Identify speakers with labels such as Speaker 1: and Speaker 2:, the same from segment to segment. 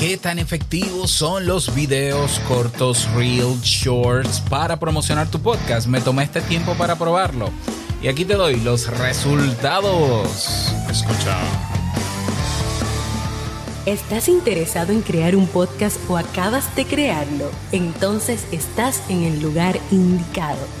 Speaker 1: ¿Qué tan efectivos son los videos cortos, real, shorts para promocionar tu podcast? Me tomé este tiempo para probarlo. Y aquí te doy los resultados. Escucha.
Speaker 2: ¿Estás interesado en crear un podcast o acabas de crearlo? Entonces estás en el lugar indicado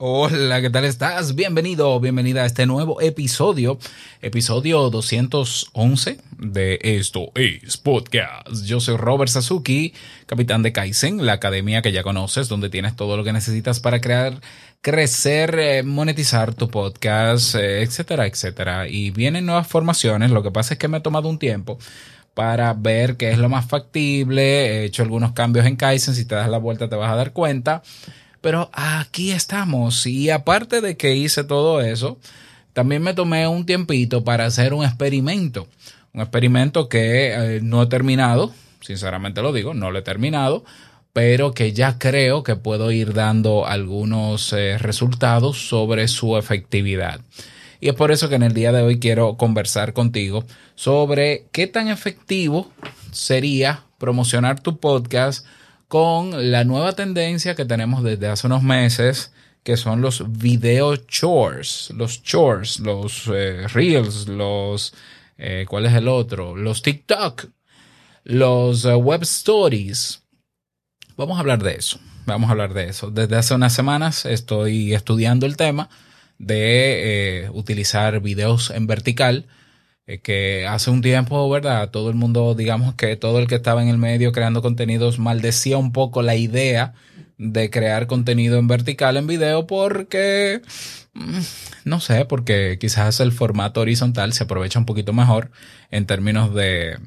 Speaker 1: Hola, ¿qué tal estás? Bienvenido, bienvenida a este nuevo episodio, episodio 211 de Esto es Podcast. Yo soy Robert Sasuki, capitán de Kaizen, la academia que ya conoces, donde tienes todo lo que necesitas para crear, crecer, eh, monetizar tu podcast, eh, etcétera, etcétera. Y vienen nuevas formaciones, lo que pasa es que me he tomado un tiempo para ver qué es lo más factible, he hecho algunos cambios en Kaizen, si te das la vuelta te vas a dar cuenta. Pero aquí estamos. Y aparte de que hice todo eso, también me tomé un tiempito para hacer un experimento. Un experimento que eh, no he terminado, sinceramente lo digo, no lo he terminado, pero que ya creo que puedo ir dando algunos eh, resultados sobre su efectividad. Y es por eso que en el día de hoy quiero conversar contigo sobre qué tan efectivo sería promocionar tu podcast con la nueva tendencia que tenemos desde hace unos meses, que son los video chores, los chores, los eh, reels, los, eh, ¿cuál es el otro? Los TikTok, los eh, web stories. Vamos a hablar de eso, vamos a hablar de eso. Desde hace unas semanas estoy estudiando el tema de utilizar videos en vertical eh, que hace un tiempo, ¿verdad? Todo el mundo, digamos que todo el que estaba en el medio creando contenidos maldecía un poco la idea de crear contenido en vertical en video porque, mm, no sé, porque quizás el formato horizontal se aprovecha un poquito mejor en términos de,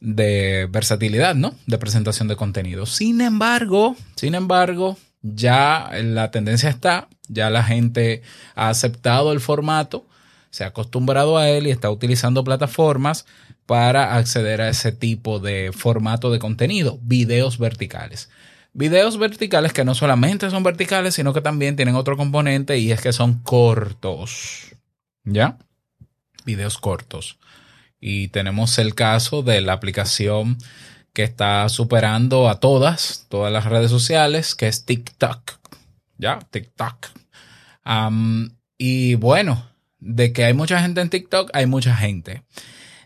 Speaker 1: de versatilidad, ¿no? De presentación de contenido. Sin embargo, sin embargo, ya la tendencia está, ya la gente ha aceptado el formato se ha acostumbrado a él y está utilizando plataformas para acceder a ese tipo de formato de contenido, videos verticales. Videos verticales que no solamente son verticales, sino que también tienen otro componente y es que son cortos. ¿Ya? Videos cortos. Y tenemos el caso de la aplicación que está superando a todas, todas las redes sociales, que es TikTok. ¿Ya? TikTok. y bueno, de que hay mucha gente en TikTok, hay mucha gente.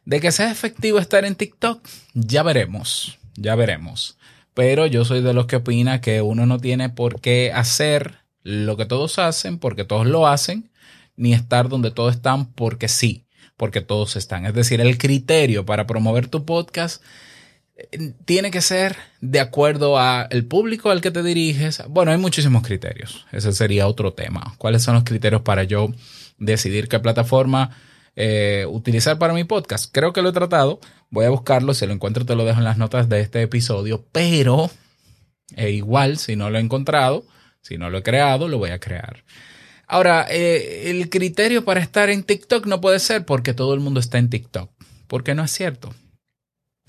Speaker 1: De que sea efectivo estar en TikTok, ya veremos, ya veremos. Pero yo soy de los que opina que uno no tiene por qué hacer lo que todos hacen porque todos lo hacen, ni estar donde todos están porque sí, porque todos están. Es decir, el criterio para promover tu podcast eh, tiene que ser de acuerdo al público al que te diriges. Bueno, hay muchísimos criterios. Ese sería otro tema. ¿Cuáles son los criterios para yo decidir qué plataforma eh, utilizar para mi podcast. Creo que lo he tratado. Voy a buscarlo. Si lo encuentro, te lo dejo en las notas de este episodio. Pero e igual, si no lo he encontrado, si no lo he creado, lo voy a crear. Ahora, eh, el criterio para estar en TikTok no puede ser porque todo el mundo está en TikTok. Porque no es cierto.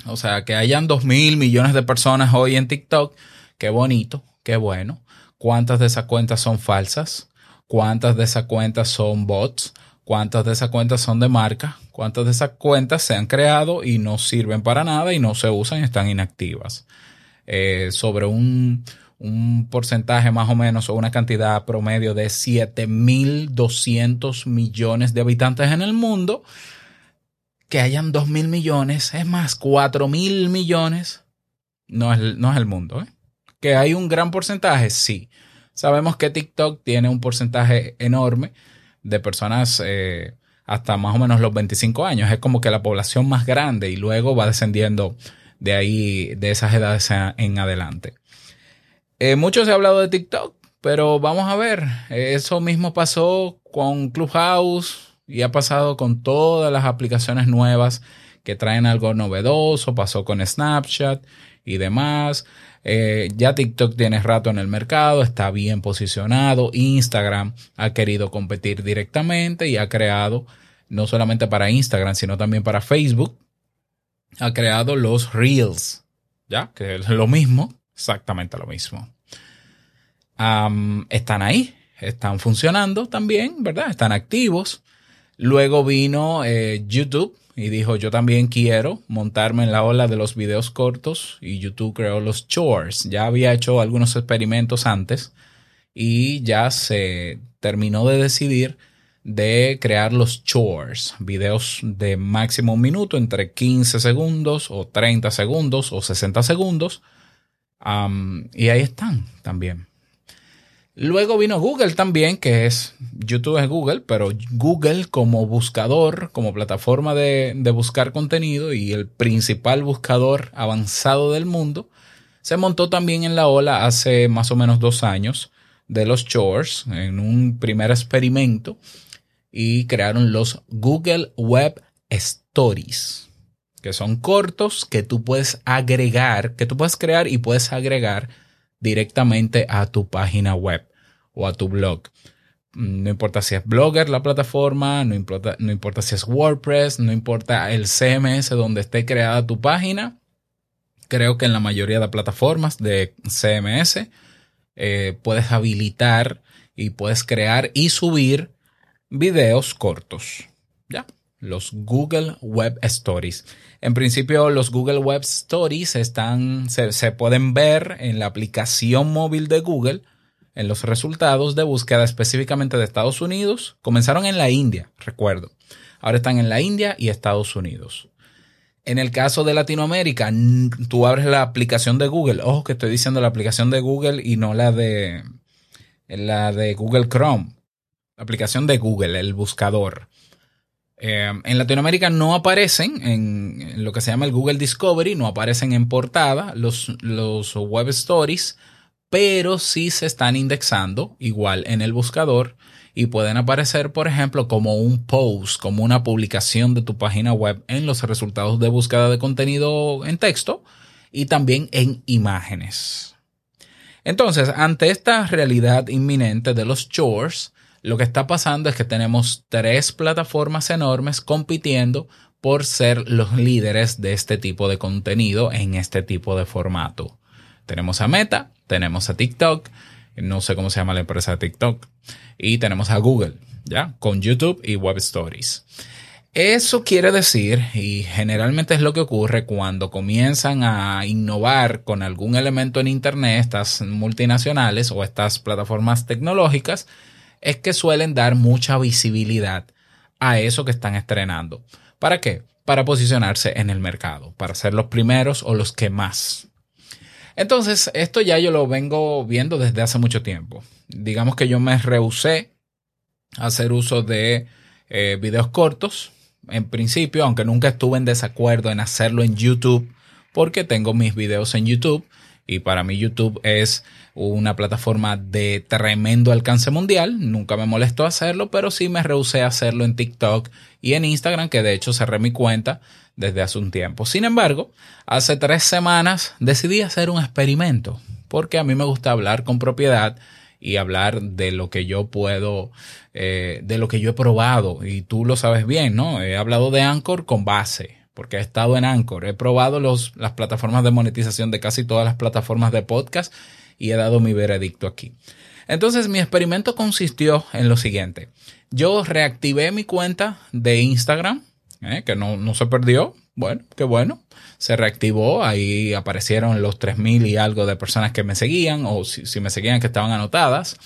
Speaker 1: O sea, que hayan dos mil millones de personas hoy en TikTok. Qué bonito, qué bueno. ¿Cuántas de esas cuentas son falsas? Cuántas de esas cuentas son bots, cuántas de esas cuentas son de marca, cuántas de esas cuentas se han creado y no sirven para nada y no se usan y están inactivas. Eh, sobre un, un porcentaje más o menos o una cantidad promedio de 7.200 millones de habitantes en el mundo, que hayan 2.000 millones, es más, 4.000 millones, no es, no es el mundo. ¿eh? Que hay un gran porcentaje, sí. Sabemos que TikTok tiene un porcentaje enorme de personas eh, hasta más o menos los 25 años. Es como que la población más grande y luego va descendiendo de ahí, de esas edades en adelante. Eh, mucho se ha hablado de TikTok, pero vamos a ver. Eso mismo pasó con Clubhouse y ha pasado con todas las aplicaciones nuevas que traen algo novedoso, pasó con Snapchat y demás. Eh, ya TikTok tiene rato en el mercado, está bien posicionado. Instagram ha querido competir directamente y ha creado, no solamente para Instagram, sino también para Facebook, ha creado los Reels, ¿ya? Que es lo mismo, exactamente lo mismo. están ahí, están funcionando también, ¿verdad? Están activos. Luego vino eh, YouTube y dijo, yo también quiero montarme en la ola de los videos cortos y YouTube creó los chores. Ya había hecho algunos experimentos antes y ya se terminó de decidir de crear los chores, videos de máximo un minuto, entre 15 segundos o 30 segundos o 60 segundos. y ahí están también. Luego vino Google también, que es, YouTube es Google, pero Google como buscador, como plataforma de, de, buscar contenido y el principal buscador avanzado del mundo, se montó también en la ola hace más o menos dos años de los chores en un primer experimento y crearon los Google Web Stories, que son cortos que tú puedes agregar, que tú puedes crear y puedes agregar directamente a tu página web o a tu blog. Mm, no importa si es Blogger la plataforma, no importa, no importa si es WordPress, no importa el CMS donde esté creada tu página. Creo que en la mayoría de plataformas de CMS eh, puedes habilitar y puedes crear y subir videos cortos. ¿Ya? Los Google Web Stories. En principio, los Google Web Stories están, se, se pueden ver en la aplicación móvil de Google en los resultados de búsqueda específicamente de Estados Unidos. Comenzaron en la India, recuerdo. Ahora están en la India y Estados Unidos. En el caso de Latinoamérica, tú abres la aplicación de Google. Ojo que estoy diciendo la aplicación de Google y no la de la de Google Chrome. La aplicación de Google, el buscador. Eh, en Latinoamérica no aparecen en, lo que se llama el Google Discovery, no aparecen en portada los, los web stories pero sí se están indexando igual en el buscador y pueden aparecer, por ejemplo, como un post, como una publicación de tu página web en los resultados de búsqueda de contenido en texto y también en imágenes. Entonces, ante esta realidad inminente de los chores, lo que está pasando es que tenemos tres plataformas enormes compitiendo por ser los líderes de este tipo de contenido en este tipo de formato. Tenemos a Meta, tenemos a TikTok, no sé cómo se llama la empresa TikTok, y tenemos a Google, ¿ya? Con YouTube y Web Stories. Eso quiere decir, y generalmente es lo que ocurre cuando comienzan a innovar con algún elemento en Internet, estas multinacionales o estas plataformas tecnológicas, es que suelen dar mucha visibilidad a eso que están estrenando. ¿Para qué? Para posicionarse en el mercado, para ser los primeros o los que más. Entonces, esto ya yo lo vengo viendo desde hace mucho tiempo. Digamos que yo me rehusé a hacer uso de eh, videos cortos, en principio, aunque nunca estuve en desacuerdo en hacerlo en YouTube, porque tengo mis videos en YouTube y para mí YouTube es una plataforma de tremendo alcance mundial. Nunca me molestó hacerlo, pero sí me rehusé a hacerlo en TikTok y en Instagram, que de hecho cerré mi cuenta desde hace un tiempo. Sin embargo, hace tres semanas decidí hacer un experimento, porque a mí me gusta hablar con propiedad y hablar de lo que yo puedo, eh, de lo que yo he probado. Y tú lo sabes bien, ¿no? He hablado de Anchor con base, porque he estado en Anchor. He probado las plataformas de monetización de casi todas las plataformas de podcast y he dado mi veredicto aquí. Entonces mi experimento consistió en lo siguiente. Yo reactivé mi cuenta de Instagram ¿eh? que no, no se perdió. Bueno, qué bueno. Se reactivó, ahí aparecieron los 3.000 y algo de personas que me seguían, o si, si, me seguían que estaban anotadas.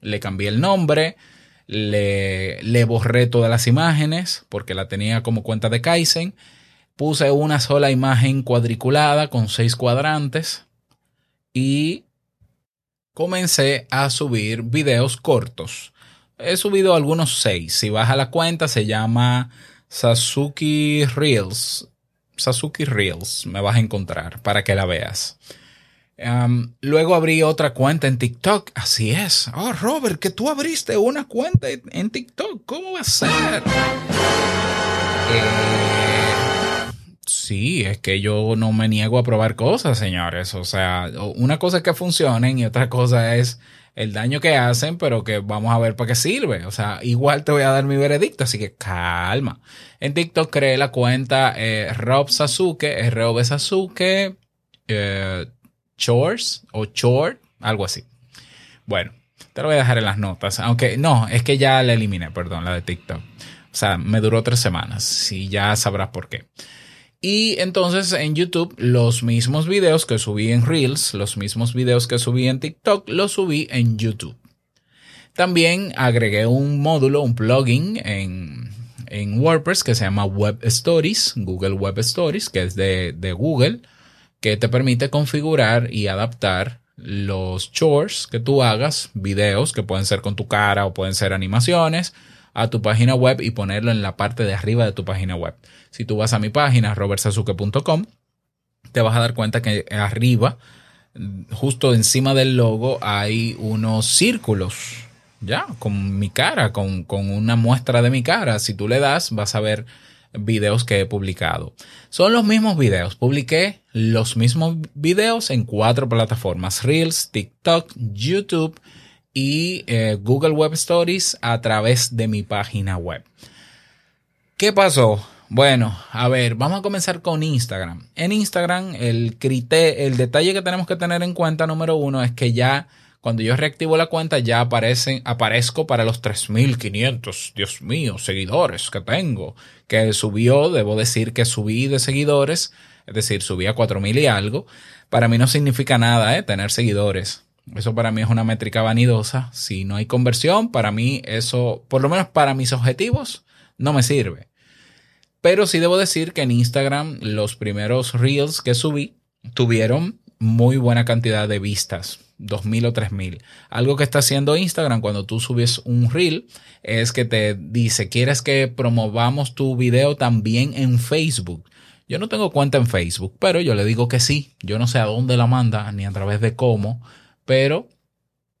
Speaker 1: Le cambié el nombre, le, le borré todas las imágenes, porque la tenía como cuenta de Kaizen. Puse una sola imagen cuadriculada con seis cuadrantes y comencé a subir videos cortos. He subido algunos seis. Si vas a la cuenta, se llama Sasuke Reels. Sasuke Reels me vas a encontrar para que la veas. Luego abrí otra cuenta en TikTok. Así es. Oh, Robert, que tú abriste una cuenta en TikTok. ¿Cómo va a ser? Eh, Sí, es que yo no me niego a probar cosas, señores. O sea, una cosa es que funcionen y otra cosa es el daño que hacen, pero que vamos a ver para qué sirve. O sea, igual te voy a dar mi veredicto, así que calma. En TikTok creé la cuenta eh, Rob Sasuke, R-O-B Sasuke, eh, Chores o Chore, algo así. Bueno, te lo voy a dejar en las notas. Aunque no, es que ya la eliminé, perdón, la de TikTok. O sea, me duró tres semanas y ya sabrás por qué. Y entonces en YouTube los mismos videos que subí en Reels, los mismos videos que subí en TikTok, los subí en YouTube. También agregué un módulo, un plugin en, en WordPress que se llama Web Stories, Google Web Stories, que es de, de Google, que te permite configurar y adaptar los chores que tú hagas, videos que pueden ser con tu cara o pueden ser animaciones, a tu página web y ponerlo en la parte de arriba de tu página web. Si tú vas a mi página, robertsazuke.com, te vas a dar cuenta que arriba, justo encima del logo, hay unos círculos, ya, con mi cara, con, con una muestra de mi cara. Si tú le das, vas a ver videos que he publicado. Son los mismos videos. Publiqué los mismos videos en cuatro plataformas. Reels, TikTok, YouTube y eh, Google Web Stories a través de mi página web. ¿Qué pasó? Bueno, a ver, vamos a comenzar con Instagram. En Instagram, el, el detalle que tenemos que tener en cuenta, número uno, es que ya cuando yo reactivo la cuenta, ya aparecen, aparezco para los 3500, Dios mío, seguidores que tengo. Que subió, debo decir que subí de seguidores, es decir, subí a 4000 y algo. Para mí no significa nada, ¿eh? Tener seguidores. Eso para mí es una métrica vanidosa. Si no hay conversión, para mí eso, por lo menos para mis objetivos, no me sirve. Pero sí debo decir que en Instagram los primeros reels que subí tuvieron muy buena cantidad de vistas, 2000 o 3000. Algo que está haciendo Instagram cuando tú subes un reel es que te dice, ¿quieres que promovamos tu video también en Facebook? Yo no tengo cuenta en Facebook, pero yo le digo que sí. Yo no sé a dónde la manda ni a través de cómo, pero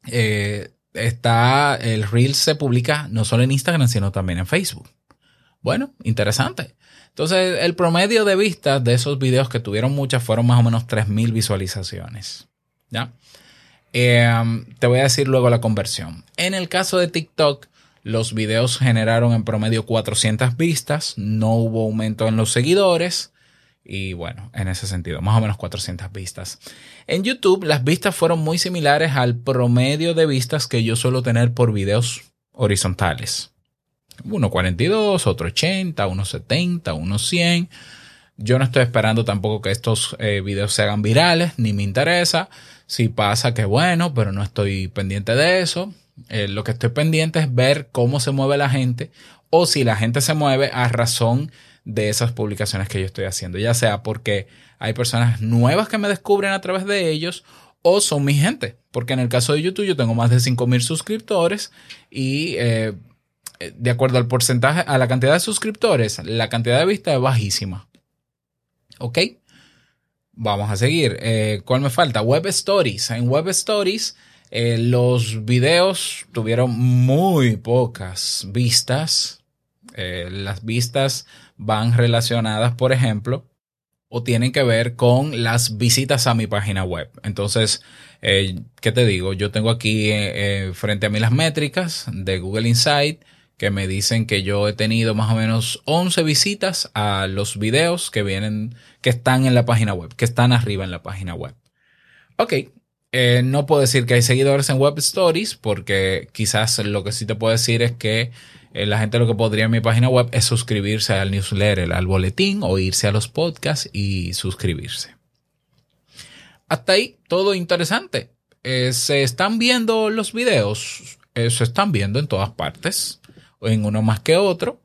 Speaker 1: eh, está, el reel se publica no solo en Instagram, sino también en Facebook. Bueno, interesante. Entonces, el promedio de vistas de esos videos que tuvieron muchas fueron más o menos 3.000 visualizaciones. ¿Ya? Em, te voy a decir luego la conversión. En el caso de TikTok, los videos generaron en promedio 400 vistas, no hubo aumento en los seguidores y bueno, en ese sentido, más o menos 400 vistas. En YouTube, las vistas fueron muy similares al promedio de vistas que yo suelo tener por videos horizontales. Uno 42, otro 80, uno 70, uno 100. Yo no estoy esperando tampoco que estos eh, videos se hagan virales, ni me interesa. Si pasa, que bueno, pero no estoy pendiente de eso. Eh, lo que estoy pendiente es ver cómo se mueve la gente o si la gente se mueve a razón de esas publicaciones que yo estoy haciendo, ya sea porque hay personas nuevas que me descubren a través de ellos o son mi gente, porque en el caso de YouTube yo tengo más de 5.000 suscriptores y eh, de acuerdo al porcentaje, a la cantidad de suscriptores, la cantidad de vistas es bajísima. ¿Ok? Vamos a seguir. Eh, ¿Cuál me falta? Web Stories. En Web Stories eh, los videos tuvieron muy pocas vistas. Las vistas van relacionadas, por ejemplo, o tienen que ver con las visitas a mi página web. Entonces, eh, ¿qué te digo? Yo tengo aquí eh, eh, frente a mí las métricas de Google Insight que me dicen que yo he tenido más o menos 11 visitas a los videos que vienen, que están en la página web, que están arriba en la página web. Ok, no puedo decir que hay seguidores en Web Stories porque quizás lo que sí te puedo decir es que eh, la gente lo que podría en mi página web es suscribirse al newsletter, al boletín o irse a los podcasts y suscribirse. Hasta ahí todo interesante. Eh, se están viendo los videos, eh, se están viendo en todas partes, en uno más que otro.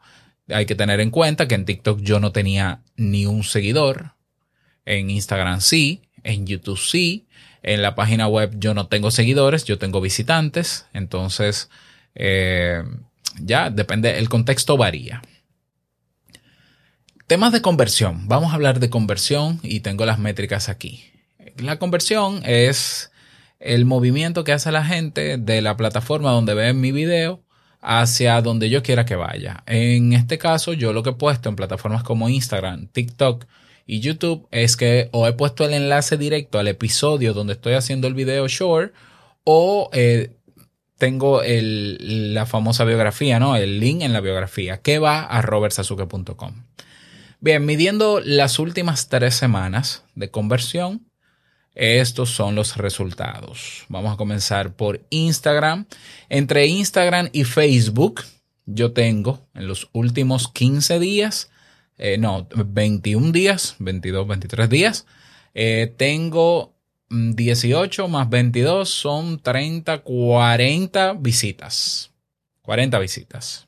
Speaker 1: Hay que tener en cuenta que en TikTok yo no tenía ni un seguidor, en Instagram sí, en YouTube sí, en la página web yo no tengo seguidores, yo tengo visitantes, entonces ya depende, el contexto varía. Temas de conversión. Vamos a hablar de conversión y tengo las métricas aquí. La conversión es el movimiento que hace la gente de la plataforma donde ve mi video hacia donde yo quiera que vaya. En este caso, yo lo que he puesto en plataformas como Instagram, TikTok Y YouTube es que o he puesto el enlace directo al episodio donde estoy haciendo el video short o eh, tengo la famosa biografía, ¿no? El link en la biografía que va a robertsazuke.com. Bien, midiendo las últimas tres semanas de conversión, estos son los resultados. Vamos a comenzar por Instagram. Entre Instagram y Facebook, yo tengo en los últimos 15 días, eh, no, 21 días, 22, 23 días, eh, tengo 18 más 22 son 30, 40 visitas. 40 visitas.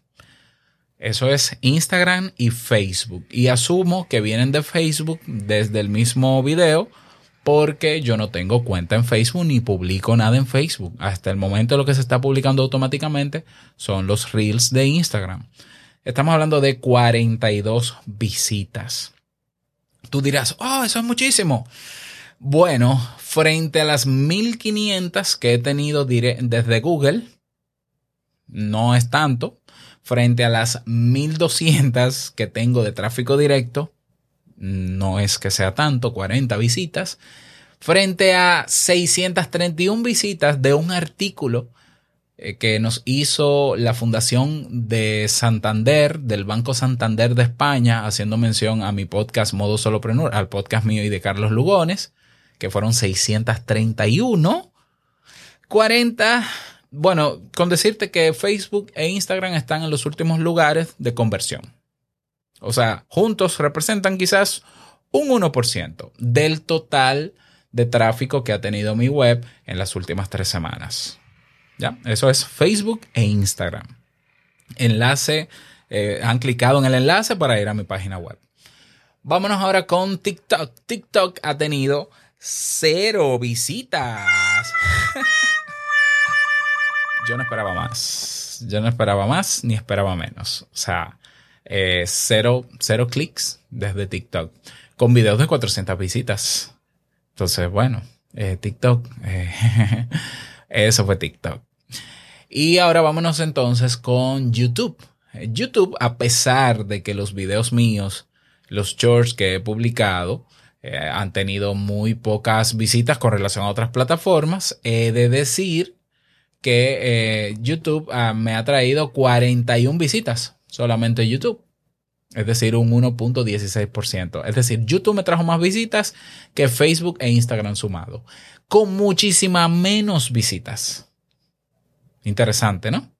Speaker 1: Eso es Instagram y Facebook. Y asumo que vienen de Facebook desde el mismo video porque yo no tengo cuenta en Facebook ni publico nada en Facebook. Hasta el momento lo que se está publicando automáticamente son los reels de Instagram. Estamos hablando de 42 visitas. Tú dirás, oh, eso es muchísimo. Bueno, frente a las 1500 que he tenido desde Google, no es tanto. Frente a las 1200 que tengo de tráfico directo, no es que sea tanto, 40 visitas, frente a 631 visitas de un artículo eh, que nos hizo la Fundación de Santander, del Banco Santander de España, haciendo mención a mi podcast Modo Soloprenur, al podcast mío y de Carlos Lugones, que fueron 631. 40, bueno, con decirte que Facebook e Instagram están en los últimos lugares de conversión. O sea, juntos representan quizás un 1% del total de tráfico que ha tenido mi web en las últimas tres semanas. ¿Ya? Eso es Facebook e Instagram. Enlace, eh, han clicado en el enlace para ir a mi página web. Vámonos ahora con TikTok. TikTok ha tenido cero visitas. Yo no esperaba más. Yo no esperaba más ni esperaba menos. O sea, eh, cero, cero clics desde TikTok, con videos de 400 visitas. Entonces, bueno, eh, TikTok, eh, eso fue TikTok. Y ahora vámonos entonces con YouTube. YouTube, a pesar de que los videos míos, los shorts que he publicado, han tenido muy pocas visitas con relación a otras plataformas, he de decir que YouTube ah, me ha traído 41 visitas solamente YouTube. Es decir, un 1.16%. Es decir, YouTube me trajo más visitas que Facebook e Instagram sumado. Con muchísimas menos visitas. Interesante, ¿no?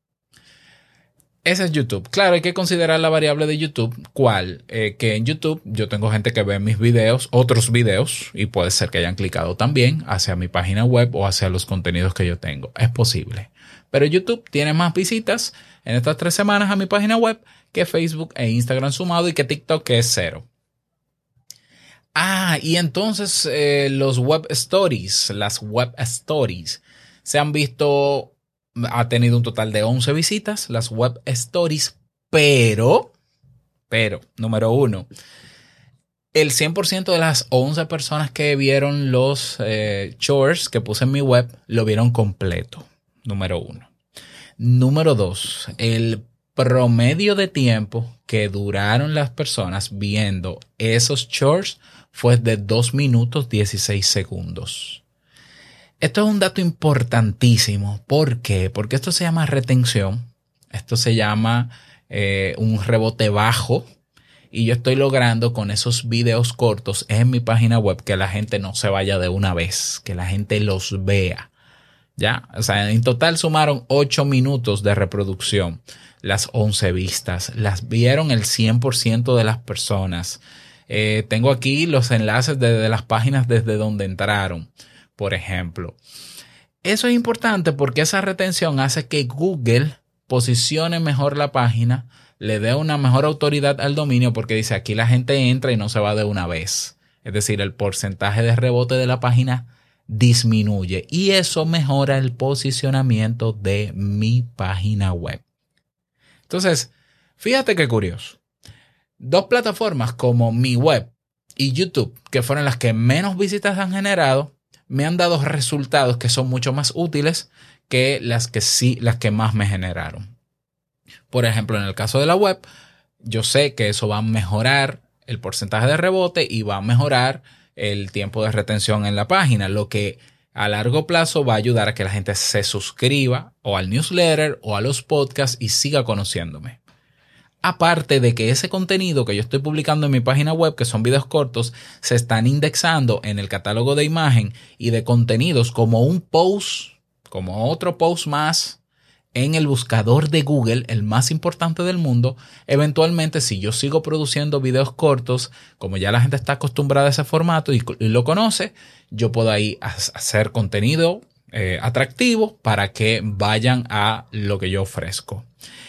Speaker 1: Ese es YouTube. Claro, hay que considerar la variable de YouTube. ¿Cuál? Eh, que en YouTube yo tengo gente que ve mis videos, otros videos, y puede ser que hayan clicado también hacia mi página web o hacia los contenidos que yo tengo. Es posible. Pero YouTube tiene más visitas en estas tres semanas a mi página web que Facebook e Instagram sumado y que TikTok es cero. Ah, y entonces eh, los web stories, las web stories, se han visto, ha tenido un total de 11 visitas, las web stories, pero, pero, número uno, el 100% de las 11 personas que vieron los eh, shorts que puse en mi web lo vieron completo, número uno. Número dos, el promedio de tiempo que duraron las personas viendo esos shorts fue de 2 minutos 16 segundos. Esto es un dato importantísimo. ¿Por qué? Porque esto se llama retención. Esto se llama eh, un rebote bajo. Y yo estoy logrando con esos videos cortos en mi página web que la gente no se vaya de una vez, que la gente los vea. Ya, o sea, en total sumaron 8 minutos de reproducción. Las 11 vistas, las vieron el 100% de las personas. Eh, tengo aquí los enlaces de, las páginas desde donde entraron, por ejemplo. Eso es importante porque esa retención hace que Google posicione mejor la página, le dé una mejor autoridad al dominio porque dice aquí la gente entra y no se va de una vez. Es decir, el porcentaje de rebote de la página disminuye y eso mejora el posicionamiento de mi página web. Entonces, fíjate qué curioso. Dos plataformas como mi web y YouTube, que fueron las que menos visitas han generado, me han dado resultados que son mucho más útiles que las que sí, las que más me generaron. Por ejemplo, en el caso de la web, yo sé que eso va a mejorar el porcentaje de rebote y va a mejorar el tiempo de retención en la página, lo que a largo plazo va a ayudar a que la gente se suscriba o al newsletter o a los podcasts y siga conociéndome. Aparte de que ese contenido que yo estoy publicando en mi página web, que son videos cortos, se están indexando en el catálogo de imagen y de contenidos como un post, como otro post más en el buscador de Google, el más importante del mundo, eventualmente si yo sigo produciendo videos cortos, como ya la gente está acostumbrada a ese formato y, lo conoce, yo puedo ahí hacer contenido eh, para que vayan a lo que yo ofrezco.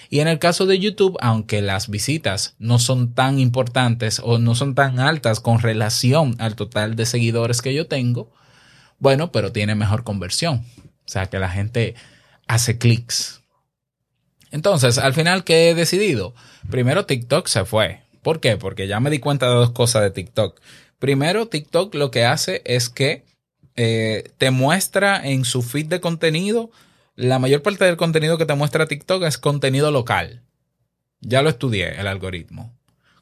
Speaker 1: Y en el caso de YouTube, aunque las visitas no son tan importantes o no son tan altas con relación al total de seguidores que yo tengo, bueno, pero tiene mejor conversión. O sea que la gente hace clics. Entonces, al final, ¿qué he decidido? Primero, TikTok se fue. ¿Por qué? Porque ya me di cuenta de dos cosas de TikTok. Primero, TikTok lo que hace es que eh, te muestra en su feed de contenido, la mayor parte del contenido que te muestra TikTok es contenido local. Ya lo estudié, el algoritmo.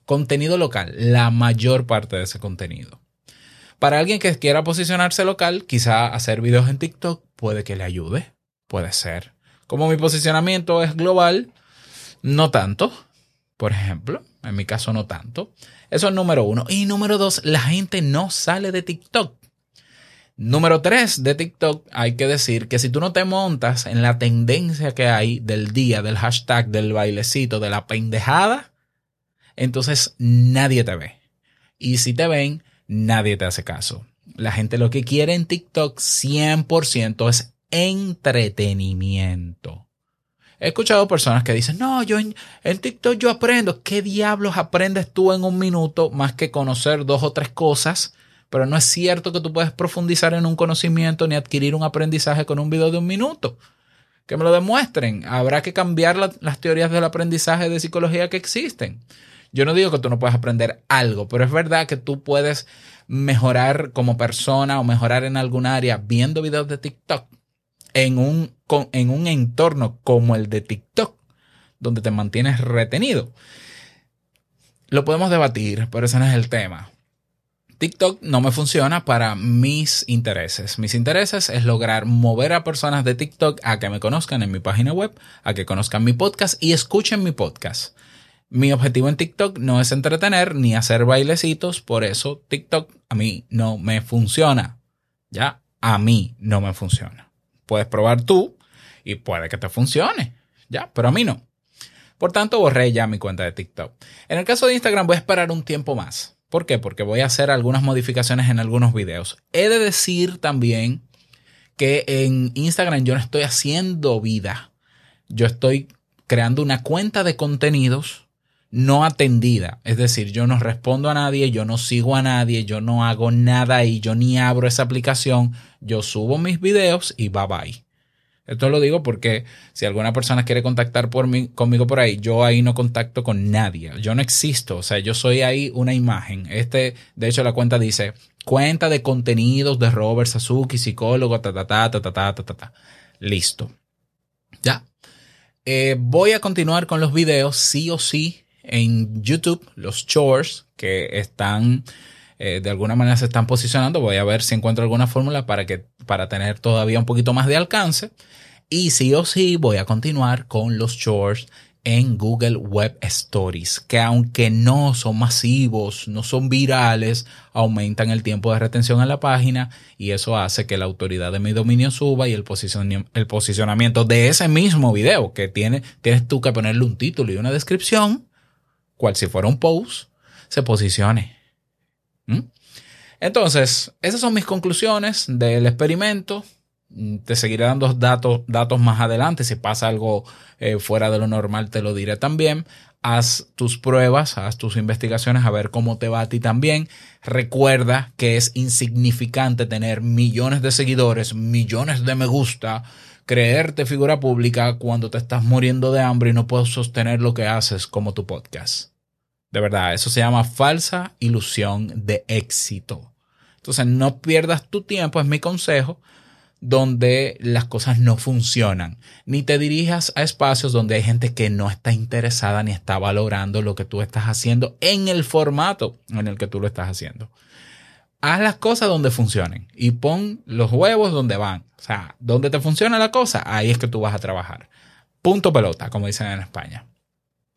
Speaker 1: Contenido local, la mayor parte de ese contenido. Para alguien que quiera posicionarse local, quizá hacer videos en TikTok puede que le ayude. Puede ser. Como mi posicionamiento es global, no tanto. Por ejemplo, en mi caso no tanto. Eso es número uno. Y número dos, la gente no sale de TikTok. Número tres de TikTok, hay que decir que si tú no te montas en la tendencia que hay del día, del hashtag, del bailecito, de la pendejada, entonces nadie te ve. Y si te ven, nadie te hace caso. La gente lo que quiere en TikTok 100% es entretenimiento. He escuchado personas que dicen, no, yo en, TikTok yo aprendo. ¿Qué diablos aprendes tú en un minuto más que conocer dos o tres cosas? Pero no es cierto que tú puedes profundizar en un conocimiento ni adquirir un aprendizaje con un video de un minuto. Que me lo demuestren. Habrá que cambiar las teorías del aprendizaje de psicología que existen. Yo no digo que tú no puedas aprender algo, pero es verdad que tú puedes mejorar como persona o mejorar en algún área viendo videos de TikTok en un, en un entorno como el de TikTok, donde te mantienes retenido. Lo podemos debatir, pero ese no es el tema. TikTok no me funciona para mis intereses. Mis intereses es lograr mover a personas de TikTok a que me conozcan en mi página web, a que conozcan mi podcast y escuchen mi podcast. Mi objetivo en TikTok no es entretener ni hacer bailecitos, por eso TikTok a mí no me funciona. Ya, a mí no me funciona puedes probar tú y puede que te funcione. Ya, pero a mí no. Por tanto, borré ya mi cuenta de TikTok. En el caso de Instagram voy a esperar un tiempo más. ¿Por qué? Porque voy a hacer algunas modificaciones en algunos videos. He de decir también que en Instagram yo no estoy haciendo vida. Yo estoy creando una cuenta de contenidos no atendida. Es decir, yo no respondo a nadie, yo no sigo a nadie, yo no hago nada y yo ni abro esa aplicación. Yo subo mis videos y bye bye. Esto lo digo porque si alguna persona quiere contactar por mí, conmigo por ahí, yo ahí no contacto con nadie. Yo no existo. O sea, yo soy ahí una imagen. Este, de hecho, la cuenta dice cuenta de contenidos de Robert Sasuki, psicólogo, ta, ta, ta, ta, ta, ta, ta, ta. Listo. Ya. Eh, voy a continuar con los videos, sí o sí en YouTube, los chores que están eh, de alguna manera se están posicionando. Voy a ver si encuentro alguna fórmula para que para tener todavía un poquito más de alcance. Y sí o sí voy a continuar con los chores en Google Web Stories, que aunque no son masivos, no son virales, aumentan el tiempo de retención en la página y eso hace que la autoridad de mi dominio suba y el, el posicionamiento de ese mismo video que tiene, tienes tú que ponerle un título y una descripción cual si fuera un post, se posicione. ¿Mm? Entonces, esas son mis conclusiones del experimento. Te seguiré dando datos, datos más adelante. Si pasa algo eh, fuera de lo normal, te lo diré también. Haz tus pruebas, haz tus investigaciones a ver cómo te va a ti también. Recuerda que es insignificante tener millones de seguidores, millones de me gusta, creerte figura pública cuando te estás muriendo de hambre y no puedes sostener lo que haces como tu podcast. De verdad, eso se llama falsa ilusión de éxito. Entonces, no pierdas tu tiempo, es mi consejo. donde las cosas no funcionan, ni te dirijas a espacios donde hay gente que no está interesada ni está valorando lo que tú estás haciendo en el formato en el que tú lo estás haciendo. Haz las cosas donde funcionen y pon los huevos donde van. O sea, donde te funciona la cosa, ahí es que tú vas a trabajar. Punto pelota, como dicen en España.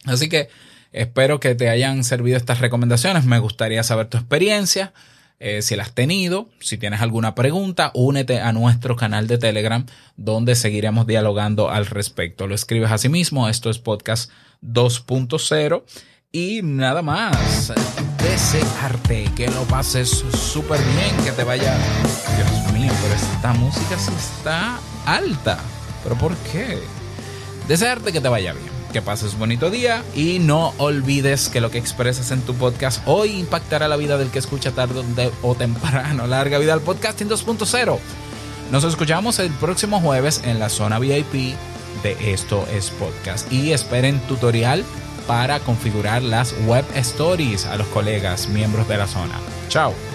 Speaker 1: Así que espero que te hayan servido estas recomendaciones. Me gustaría saber tu experiencia. Eh, si la has tenido, si tienes alguna pregunta, únete a nuestro canal de Telegram donde seguiremos dialogando al respecto. Lo escribes a sí mismo, esto es podcast 2.0 y nada más. Desearte que lo pases súper bien, que te vaya... Dios mío, pero esta música sí está alta. ¿Pero por qué? Desearte que te vaya bien que pases bonito día y no olvides que lo que expresas en tu podcast hoy impactará la vida del que escucha tarde o temprano. Larga vida al podcasting 2.0. Nos escuchamos el próximo jueves en la zona VIP de Esto es Podcast y esperen tutorial para configurar las web stories a los colegas miembros de la zona. Chao.